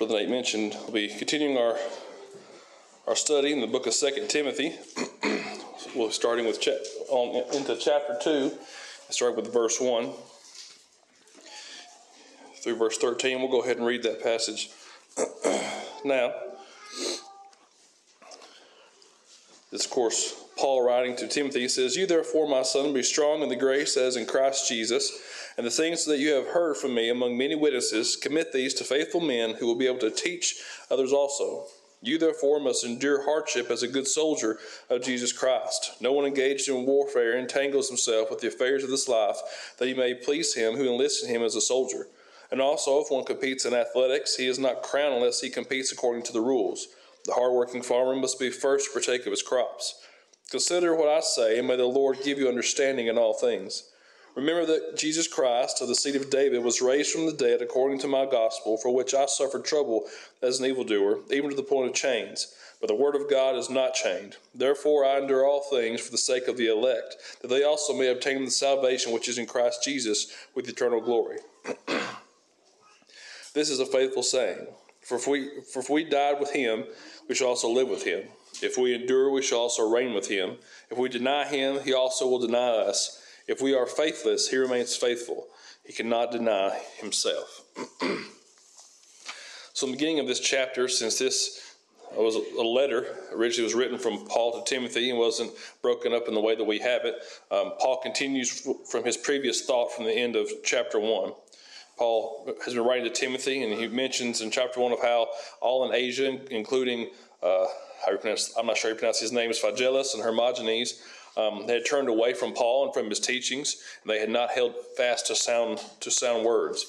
Brother Nate mentioned, we'll be continuing our our study in the book of Second Timothy. we'll be starting with cha- on, into chapter two, start with verse one through verse thirteen. We'll go ahead and read that passage now. This, of course, Paul writing to Timothy says, You therefore, my son, be strong in the grace as in Christ Jesus, and the things that you have heard from me among many witnesses, commit these to faithful men who will be able to teach others also. You therefore must endure hardship as a good soldier of Jesus Christ. No one engaged in warfare entangles himself with the affairs of this life, that he may please him who enlisted him as a soldier. And also, if one competes in athletics, he is not crowned unless he competes according to the rules. The hardworking farmer must be first to partake of his crops. Consider what I say, and may the Lord give you understanding in all things. Remember that Jesus Christ, of the seed of David, was raised from the dead according to my gospel, for which I suffered trouble as an evildoer, even to the point of chains. But the word of God is not chained. Therefore I endure all things for the sake of the elect, that they also may obtain the salvation which is in Christ Jesus with eternal glory. this is a faithful saying. For if, we, for if we died with him, we shall also live with him. If we endure, we shall also reign with him. If we deny him, he also will deny us. If we are faithless, he remains faithful. He cannot deny himself. so, in the beginning of this chapter, since this was a letter, originally was written from Paul to Timothy and wasn't broken up in the way that we have it, um, Paul continues from his previous thought from the end of chapter 1. Paul has been writing to Timothy, and he mentions in chapter 1 of how all in Asia, including, uh, pronounce, I'm not sure how you pronounce his name, is Phygellus and Hermogenes, um, they had turned away from Paul and from his teachings. And they had not held fast to sound to sound words.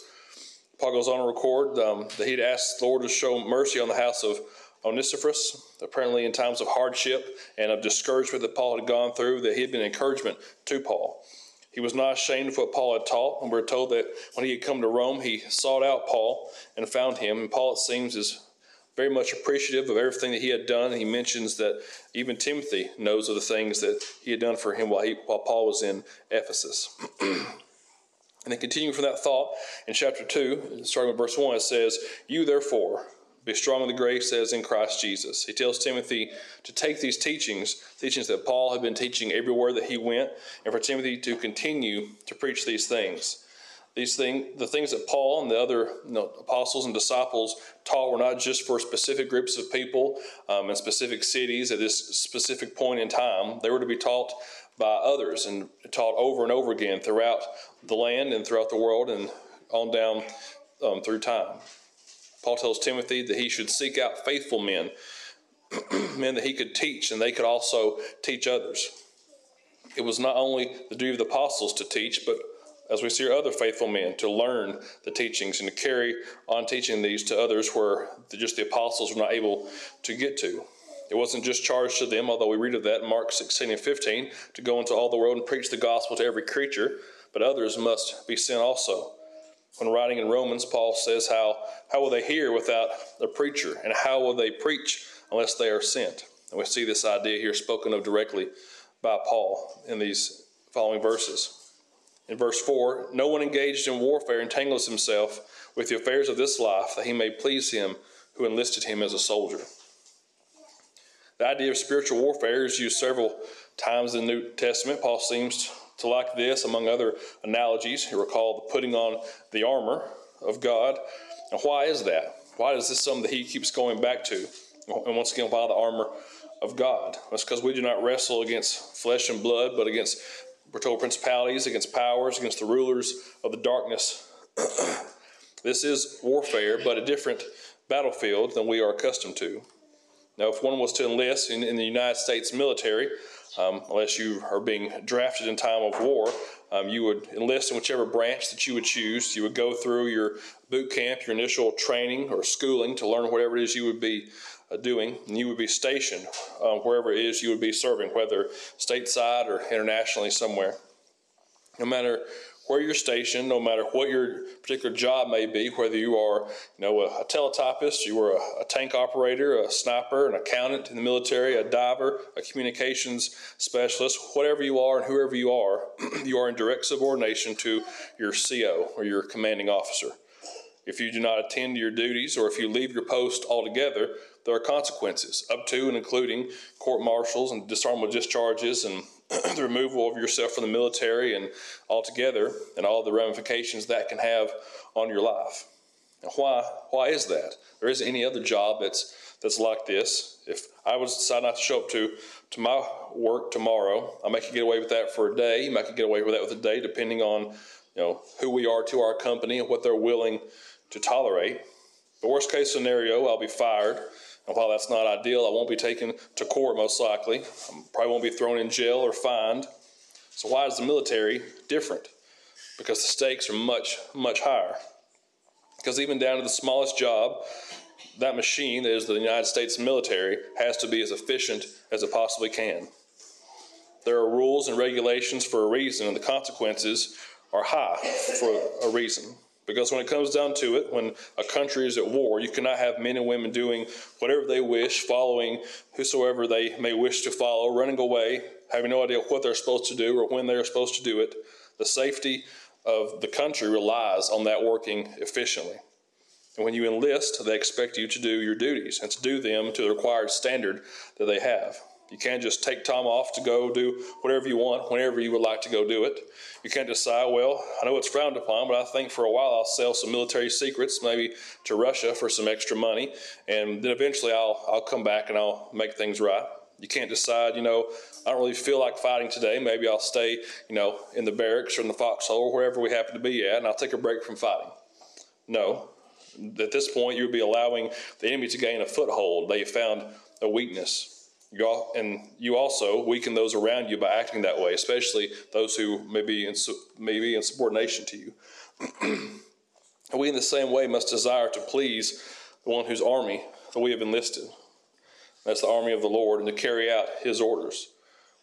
Paul goes on to record um, that he'd asked the Lord to show mercy on the house of Onesiphorus, apparently in times of hardship and of discouragement that Paul had gone through, that he had been encouragement to Paul. He was not ashamed of what Paul had taught, and we're told that when he had come to Rome, he sought out Paul and found him. And Paul, it seems, is very much appreciative of everything that he had done. He mentions that even Timothy knows of the things that he had done for him while, he, while Paul was in Ephesus. and then continuing from that thought in chapter 2, starting with verse 1, it says, You therefore be strong in the grace as in Christ Jesus. He tells Timothy to take these teachings, teachings that Paul had been teaching everywhere that he went, and for Timothy to continue to preach these things. These things, the things that Paul and the other you know, apostles and disciples taught were not just for specific groups of people um, in specific cities at this specific point in time. They were to be taught by others and taught over and over again throughout the land and throughout the world and on down um, through time. Paul tells Timothy that he should seek out faithful men, men that he could teach and they could also teach others. It was not only the duty of the apostles to teach, but as we see other faithful men, to learn the teachings and to carry on teaching these to others where just the apostles were not able to get to. It wasn't just charged to them, although we read of that in Mark 16 and 15, to go into all the world and preach the gospel to every creature, but others must be sent also. When writing in Romans, Paul says, How, how will they hear without a preacher? And how will they preach unless they are sent? And we see this idea here spoken of directly by Paul in these following verses. In verse 4, no one engaged in warfare entangles himself with the affairs of this life that he may please him who enlisted him as a soldier. The idea of spiritual warfare is used several times in the New Testament. Paul seems to like this, among other analogies. You recall the putting on the armor of God. And why is that? Why is this something that he keeps going back to? And once again, why the armor of God? That's because we do not wrestle against flesh and blood, but against we're told principalities, against powers, against the rulers of the darkness. this is warfare, but a different battlefield than we are accustomed to. Now, if one was to enlist in, in the United States military, um, unless you are being drafted in time of war, um, you would enlist in whichever branch that you would choose. You would go through your boot camp, your initial training or schooling to learn whatever it is you would be doing, and you would be stationed uh, wherever it is you would be serving, whether stateside or internationally somewhere. No matter where you're stationed, no matter what your particular job may be, whether you are, you know, a, a teletypist, you were a, a, tank operator, a sniper, an accountant in the military, a diver, a communications specialist, whatever you are and whoever you are, you are in direct subordination to your CO or your commanding officer. If you do not attend to your duties or if you leave your post altogether, there are consequences, up to and including court martials and disarmable discharges and the removal of yourself from the military and altogether, and all the ramifications that can have on your life. And why? Why is that? There isn't any other job that's that's like this. If I was decide not to show up to to my work tomorrow, I might get away with that for a day. You might get away with that with a day, depending on you know who we are to our company and what they're willing to tolerate. The worst case scenario, I'll be fired. And while that's not ideal, I won't be taken to court most likely. I probably won't be thrown in jail or fined. So why is the military different? Because the stakes are much, much higher. Because even down to the smallest job, that machine that is the United States military has to be as efficient as it possibly can. There are rules and regulations for a reason, and the consequences are high for a reason. Because when it comes down to it, when a country is at war, you cannot have men and women doing whatever they wish, following whosoever they may wish to follow, running away, having no idea what they're supposed to do or when they're supposed to do it. The safety of the country relies on that working efficiently. And when you enlist, they expect you to do your duties and to do them to the required standard that they have. You can't just take time off to go do whatever you want whenever you would like to go do it. You can't decide, well, I know it's frowned upon, but I think for a while I'll sell some military secrets, maybe to Russia for some extra money, and then eventually I'll, I'll come back and I'll make things right. You can't decide, you know, I don't really feel like fighting today. Maybe I'll stay, you know, in the barracks or in the foxhole or wherever we happen to be at, and I'll take a break from fighting. No. At this point, you would be allowing the enemy to gain a foothold. They found a weakness. You and you also weaken those around you by acting that way, especially those who may be in, may be in subordination to you. we, in the same way, must desire to please the one whose army that we have enlisted. That's the army of the Lord, and to carry out his orders.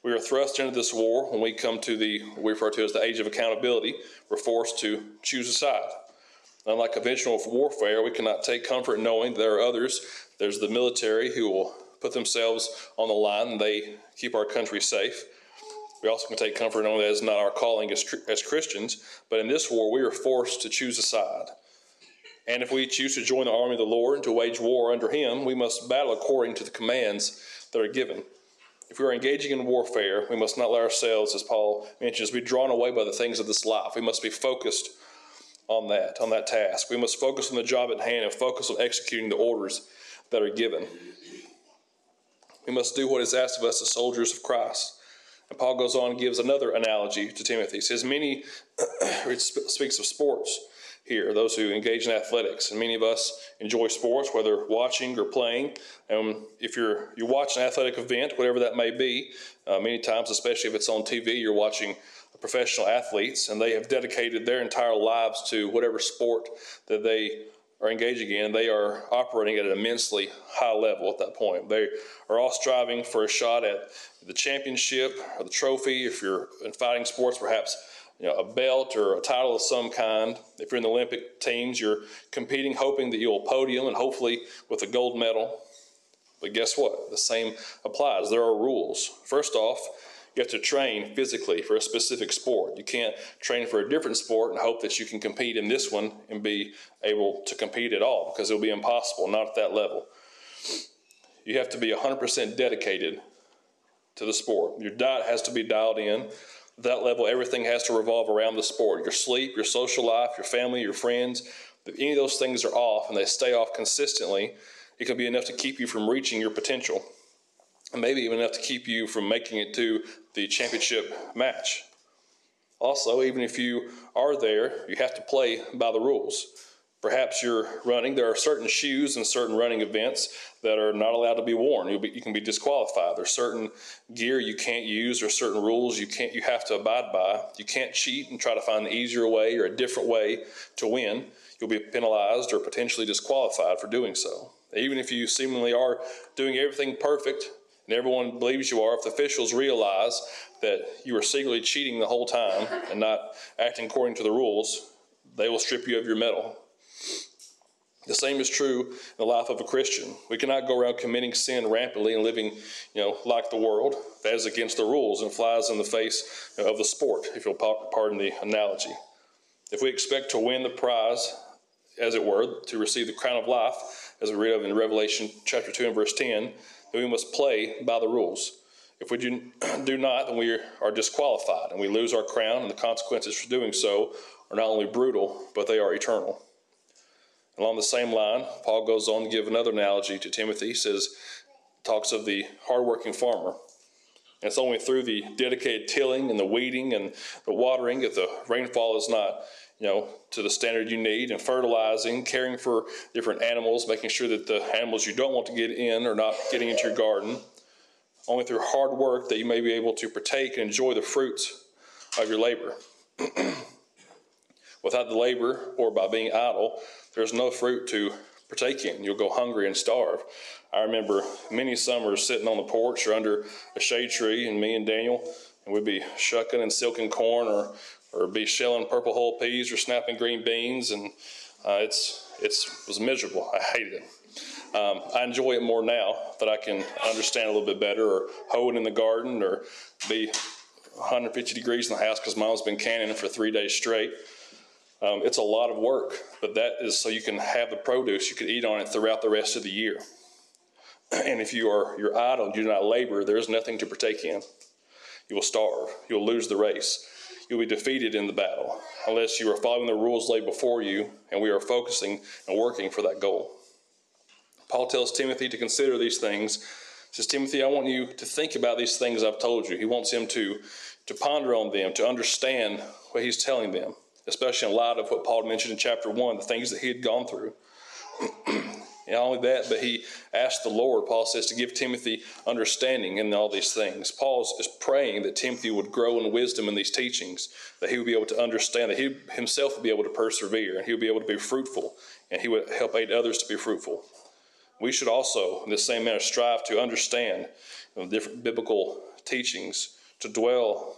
We are thrust into this war when we come to the we refer to as the age of accountability. We're forced to choose a side. Unlike conventional warfare, we cannot take comfort in knowing there are others. There's the military who will put themselves on the line they keep our country safe. We also can take comfort knowing that it's not our calling as, as Christians, but in this war, we are forced to choose a side. And if we choose to join the army of the Lord and to wage war under Him, we must battle according to the commands that are given. If we are engaging in warfare, we must not let ourselves, as Paul mentions, be drawn away by the things of this life. We must be focused on that, on that task. We must focus on the job at hand and focus on executing the orders that are given. We must do what is asked of us as soldiers of Christ. And Paul goes on and gives another analogy to Timothy. He says, Many, speaks of sports here, those who engage in athletics. And many of us enjoy sports, whether watching or playing. And if you're you watch an athletic event, whatever that may be, uh, many times, especially if it's on TV, you're watching professional athletes, and they have dedicated their entire lives to whatever sport that they are engaging in, they are operating at an immensely high level at that point. They are all striving for a shot at the championship or the trophy. If you're in fighting sports, perhaps you know, a belt or a title of some kind. If you're in the Olympic teams, you're competing, hoping that you'll podium and hopefully with a gold medal. But guess what? The same applies. There are rules. First off, you have to train physically for a specific sport. You can't train for a different sport and hope that you can compete in this one and be able to compete at all because it'll be impossible, not at that level. You have to be 100% dedicated to the sport. Your diet has to be dialed in. At that level, everything has to revolve around the sport your sleep, your social life, your family, your friends. If any of those things are off and they stay off consistently, it can be enough to keep you from reaching your potential maybe even enough to keep you from making it to the championship match. Also, even if you are there, you have to play by the rules. Perhaps you're running, there are certain shoes and certain running events that are not allowed to be worn. Be, you can be disqualified. There's certain gear you can't use, or certain rules you can't you have to abide by. You can't cheat and try to find an easier way or a different way to win. You'll be penalized or potentially disqualified for doing so. Even if you seemingly are doing everything perfect, and everyone believes you are, if the officials realize that you are secretly cheating the whole time and not acting according to the rules, they will strip you of your medal. The same is true in the life of a Christian. We cannot go around committing sin rampantly and living, you know, like the world. That is against the rules and flies in the face of the sport, if you'll pardon the analogy. If we expect to win the prize as it were, to receive the crown of life, as we read of in Revelation chapter 2 and verse 10, then we must play by the rules. If we do, do not, then we are disqualified and we lose our crown, and the consequences for doing so are not only brutal, but they are eternal. Along the same line, Paul goes on to give another analogy to Timothy. He says, talks of the hardworking farmer. And it's only through the dedicated tilling and the weeding and the watering if the rainfall is not, you know, to the standard you need, and fertilizing, caring for different animals, making sure that the animals you don't want to get in are not getting into your garden. Only through hard work that you may be able to partake and enjoy the fruits of your labor. Without the labor or by being idle, there's no fruit to partake in. You'll go hungry and starve. I remember many summers sitting on the porch or under a shade tree, and me and Daniel, and we'd be shucking and silking corn, or or be shelling purple hull peas or snapping green beans, and uh, it's it's it was miserable. I hated it. Um, I enjoy it more now that I can understand a little bit better, or hoe it in the garden, or be 150 degrees in the house because mom's been canning for three days straight. Um, it's a lot of work, but that is so you can have the produce, you can eat on it throughout the rest of the year. And if you are you're idle, you do not labor, there is nothing to partake in. You will starve. You'll lose the race. You'll be defeated in the battle unless you are following the rules laid before you, and we are focusing and working for that goal. Paul tells Timothy to consider these things. He says, Timothy, I want you to think about these things I've told you. He wants him to, to ponder on them, to understand what he's telling them, especially in light of what Paul mentioned in chapter 1, the things that he had gone through. Not only that, but he asked the Lord, Paul says, to give Timothy understanding in all these things. Paul is praying that Timothy would grow in wisdom in these teachings, that he would be able to understand, that he himself would be able to persevere, and he would be able to be fruitful, and he would help aid others to be fruitful. We should also, in the same manner, strive to understand you know, different biblical teachings, to dwell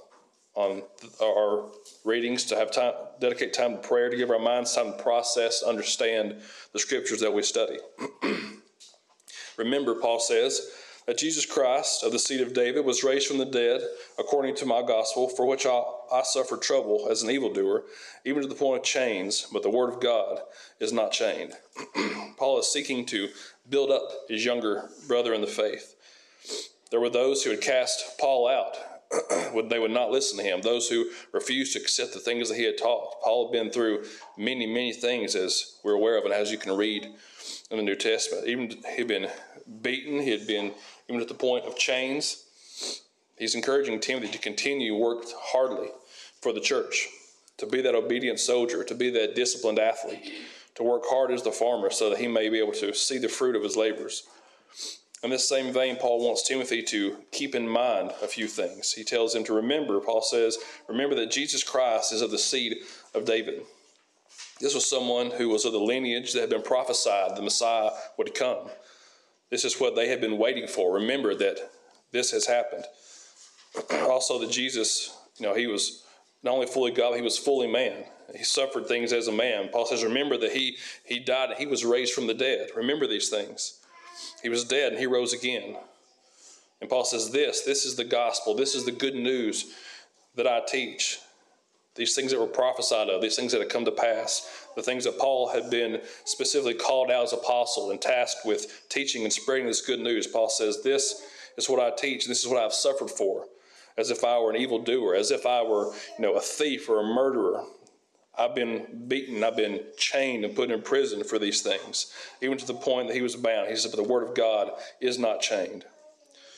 on our readings, to have time, dedicate time to prayer, to give our minds time to process, understand the scriptures that we study. Remember, Paul says, that Jesus Christ of the seed of David was raised from the dead according to my gospel, for which I, I suffered trouble as an evildoer, even to the point of chains, but the word of God is not chained. Paul is seeking to build up his younger brother in the faith. There were those who had cast Paul out they would not listen to him. Those who refused to accept the things that he had taught. Paul had been through many, many things, as we're aware of, and as you can read in the New Testament. Even he'd been beaten. He had been even at the point of chains. He's encouraging Timothy to continue work hardly for the church, to be that obedient soldier, to be that disciplined athlete, to work hard as the farmer, so that he may be able to see the fruit of his labors. In this same vein, Paul wants Timothy to keep in mind a few things. He tells him to remember, Paul says, remember that Jesus Christ is of the seed of David. This was someone who was of the lineage that had been prophesied the Messiah would come. This is what they had been waiting for. Remember that this has happened. also, that Jesus, you know, he was not only fully God, he was fully man. He suffered things as a man. Paul says, remember that he, he died and he was raised from the dead. Remember these things. He was dead and he rose again. And Paul says, This, this is the gospel. This is the good news that I teach. These things that were prophesied of, these things that had come to pass, the things that Paul had been specifically called out as apostle and tasked with teaching and spreading this good news. Paul says, This is what I teach, and this is what I've suffered for, as if I were an evildoer, as if I were, you know, a thief or a murderer. I've been beaten, I've been chained and put in prison for these things, even to the point that he was bound. He said, But the word of God is not chained.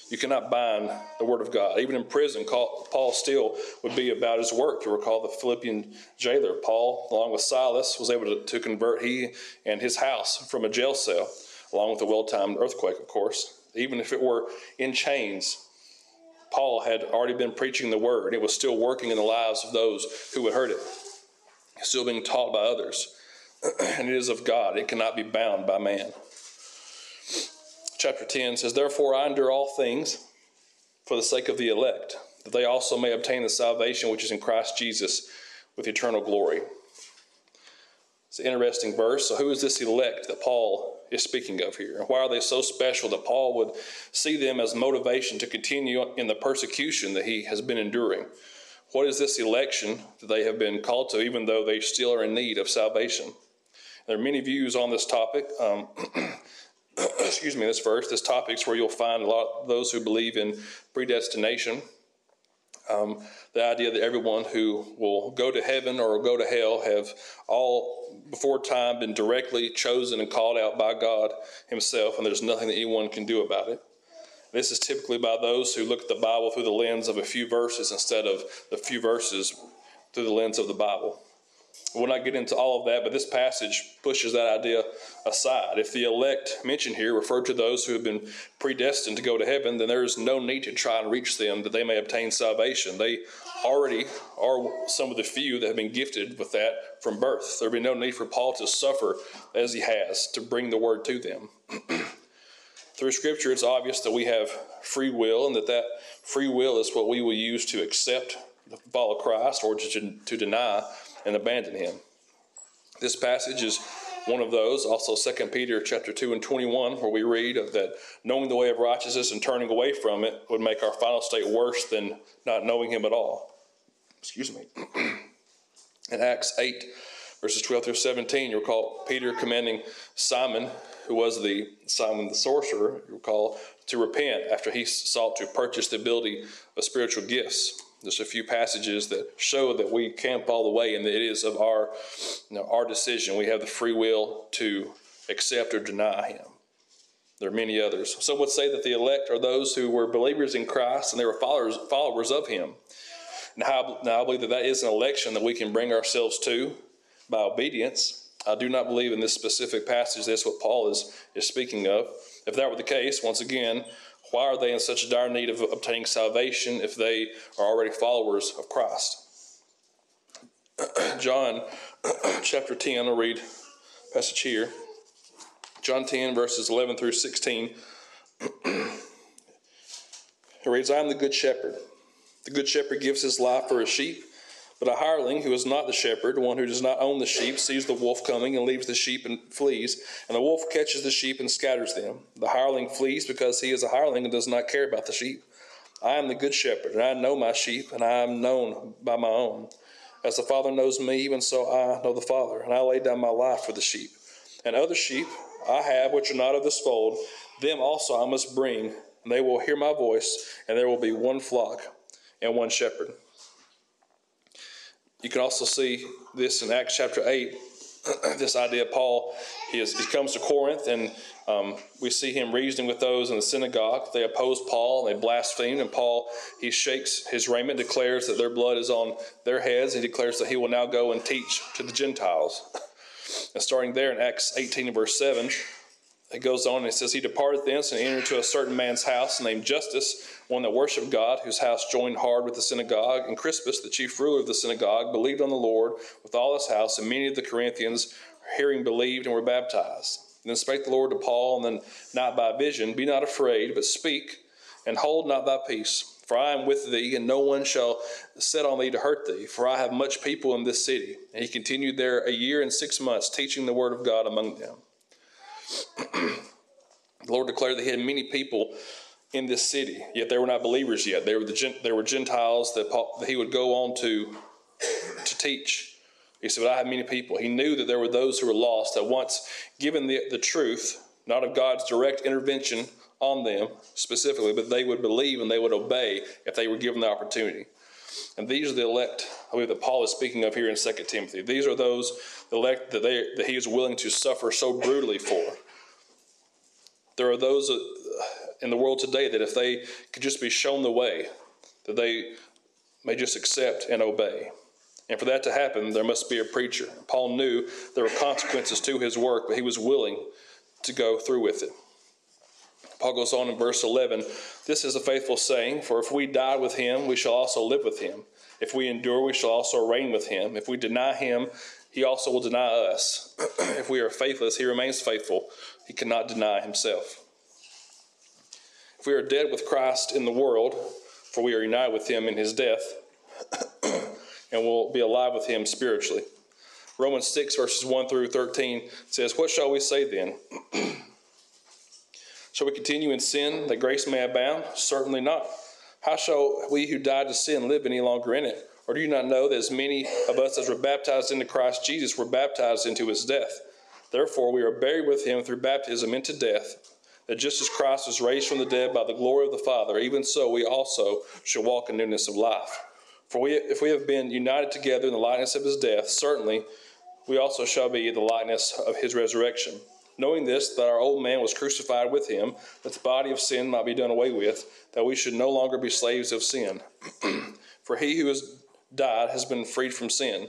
You cannot bind the word of God. Even in prison, Paul still would be about his work. You recall the Philippian jailer. Paul, along with Silas, was able to, to convert he and his house from a jail cell, along with a well timed earthquake, of course. Even if it were in chains, Paul had already been preaching the word. It was still working in the lives of those who had heard it still being taught by others. and it is of God, it cannot be bound by man. Chapter 10 says, Therefore I endure all things for the sake of the elect, that they also may obtain the salvation which is in Christ Jesus with eternal glory. It's an interesting verse. So, who is this elect that Paul is speaking of here? And why are they so special that Paul would see them as motivation to continue in the persecution that he has been enduring? What is this election that they have been called to, even though they still are in need of salvation? There are many views on this topic. Um, excuse me, this verse, this topic is where you'll find a lot of those who believe in predestination. Um, the idea that everyone who will go to heaven or go to hell have all before time been directly chosen and called out by God Himself, and there's nothing that anyone can do about it. This is typically by those who look at the Bible through the lens of a few verses instead of the few verses through the lens of the Bible. We'll not get into all of that, but this passage pushes that idea aside. If the elect mentioned here refer to those who have been predestined to go to heaven, then there is no need to try and reach them that they may obtain salvation. They already are some of the few that have been gifted with that from birth. There would be no need for Paul to suffer as he has to bring the word to them. Through Scripture, it's obvious that we have free will and that that free will is what we will use to accept, the follow Christ, or to, to deny and abandon him. This passage is one of those. Also, 2 Peter chapter 2 and 21, where we read that knowing the way of righteousness and turning away from it would make our final state worse than not knowing him at all. Excuse me. In Acts 8, verses 12 through 17, you recall Peter commanding Simon, who was the Simon the sorcerer, you recall, to repent after he sought to purchase the ability of spiritual gifts. There's a few passages that show that we camp all the way and that it is of our, you know, our decision. We have the free will to accept or deny him. There are many others. Some would say that the elect are those who were believers in Christ and they were followers, followers of him. Now, now, I believe that that is an election that we can bring ourselves to by obedience. I do not believe in this specific passage that's what Paul is, is speaking of. If that were the case, once again, why are they in such dire need of obtaining salvation if they are already followers of Christ? John chapter 10, I'll read passage here. John 10, verses 11 through 16. he reads, I am the good shepherd. The good shepherd gives his life for his sheep. But a hireling who is not the shepherd, one who does not own the sheep, sees the wolf coming and leaves the sheep and flees. And the wolf catches the sheep and scatters them. The hireling flees because he is a hireling and does not care about the sheep. I am the good shepherd, and I know my sheep, and I am known by my own. As the Father knows me, even so I know the Father, and I lay down my life for the sheep. And other sheep I have which are not of this fold, them also I must bring, and they will hear my voice, and there will be one flock and one shepherd. You can also see this in Acts chapter 8. this idea of Paul, he, is, he comes to Corinth, and um, we see him reasoning with those in the synagogue. They oppose Paul, and they blaspheme, and Paul, he shakes his raiment, declares that their blood is on their heads. He declares that he will now go and teach to the Gentiles. And starting there in Acts 18 verse 7, it goes on and it says, He departed thence and entered into a certain man's house named Justus, one that worshipped God, whose house joined hard with the synagogue. And Crispus, the chief ruler of the synagogue, believed on the Lord with all his house, and many of the Corinthians, hearing, believed and were baptized. then spake the Lord to Paul, and then not by vision, Be not afraid, but speak, and hold not thy peace. For I am with thee, and no one shall set on thee to hurt thee, for I have much people in this city. And he continued there a year and six months, teaching the word of God among them. The Lord declared that He had many people in this city, yet they were not believers yet. They were the they were Gentiles that, Paul, that He would go on to to teach. He said, "But I have many people." He knew that there were those who were lost. That once given the, the truth, not of God's direct intervention on them specifically, but they would believe and they would obey if they were given the opportunity. And these are the elect, I believe that Paul is speaking of here in 2 Timothy. These are those elect that, they, that he is willing to suffer so brutally for. There are those uh, in the world today that if they could just be shown the way, that they may just accept and obey. And for that to happen, there must be a preacher. Paul knew there were consequences to his work, but he was willing to go through with it. Paul goes on in verse 11 This is a faithful saying, for if we die with him, we shall also live with him. If we endure, we shall also reign with him. If we deny him, he also will deny us. if we are faithless, he remains faithful. He cannot deny himself. If we are dead with Christ in the world, for we are united with him in his death, and will be alive with him spiritually. Romans 6, verses 1 through 13 says, What shall we say then? Shall we continue in sin that grace may abound? Certainly not. How shall we who died to sin live any longer in it? Or do you not know that as many of us as were baptized into Christ Jesus were baptized into his death? Therefore, we are buried with him through baptism into death, that just as Christ was raised from the dead by the glory of the Father, even so we also shall walk in newness of life. For we, if we have been united together in the likeness of his death, certainly we also shall be in the likeness of his resurrection. Knowing this, that our old man was crucified with him, that the body of sin might be done away with, that we should no longer be slaves of sin. For he who has died has been freed from sin.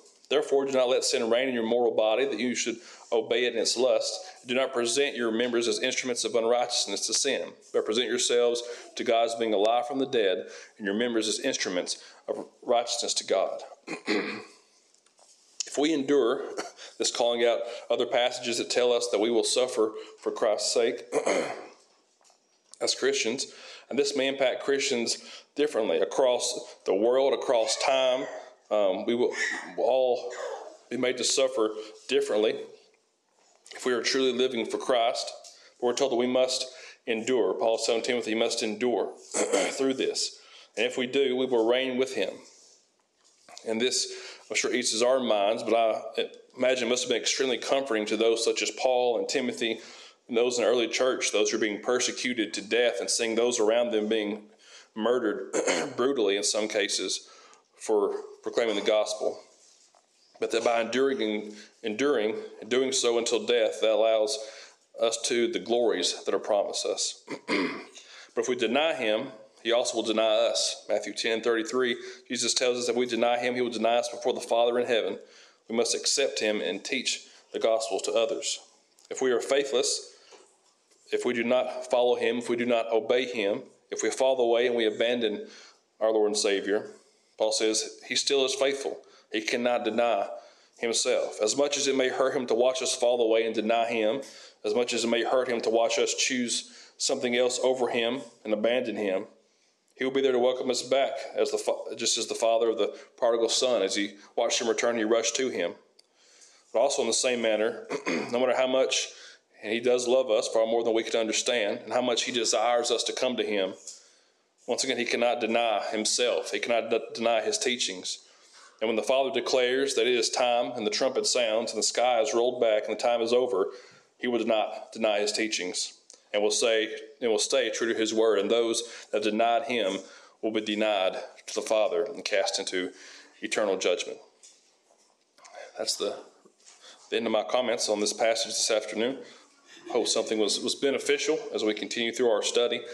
Therefore, do not let sin reign in your mortal body, that you should obey it in its lust. Do not present your members as instruments of unrighteousness to sin, but present yourselves to God as being alive from the dead, and your members as instruments of righteousness to God. if we endure this calling out other passages that tell us that we will suffer for Christ's sake as Christians, and this may impact Christians differently across the world, across time. Um, we will all be made to suffer differently if we are truly living for Christ. But we're told that we must endure. Paul is telling Timothy, you must endure through this. And if we do, we will reign with him. And this, I'm sure, eases our minds, but I imagine it must have been extremely comforting to those such as Paul and Timothy and those in the early church, those who are being persecuted to death and seeing those around them being murdered brutally in some cases for proclaiming the gospel but that by enduring, enduring and doing so until death, that allows us to the glories that are promised us. but if we deny him, he also will deny us. Matthew 10 33, Jesus tells us that if we deny him, he will deny us before the Father in heaven. We must accept him and teach the gospel to others. If we are faithless, if we do not follow him, if we do not obey him, if we fall away and we abandon our Lord and Savior, Paul says he still is faithful. He cannot deny himself. As much as it may hurt him to watch us fall away and deny him, as much as it may hurt him to watch us choose something else over him and abandon him, he will be there to welcome us back, as the just as the father of the prodigal son. As he watched him return, he rushed to him. But also in the same manner, no matter how much and he does love us far more than we can understand, and how much he desires us to come to him, once again, he cannot deny himself. He cannot deny his teachings. And when the Father declares that it is time and the trumpet sounds and the sky is rolled back and the time is over, he will not deny his teachings and will say and will stay true to his word. And those that have denied him will be denied to the Father and cast into eternal judgment. That's the, the end of my comments on this passage this afternoon. Hope something was, was beneficial as we continue through our study.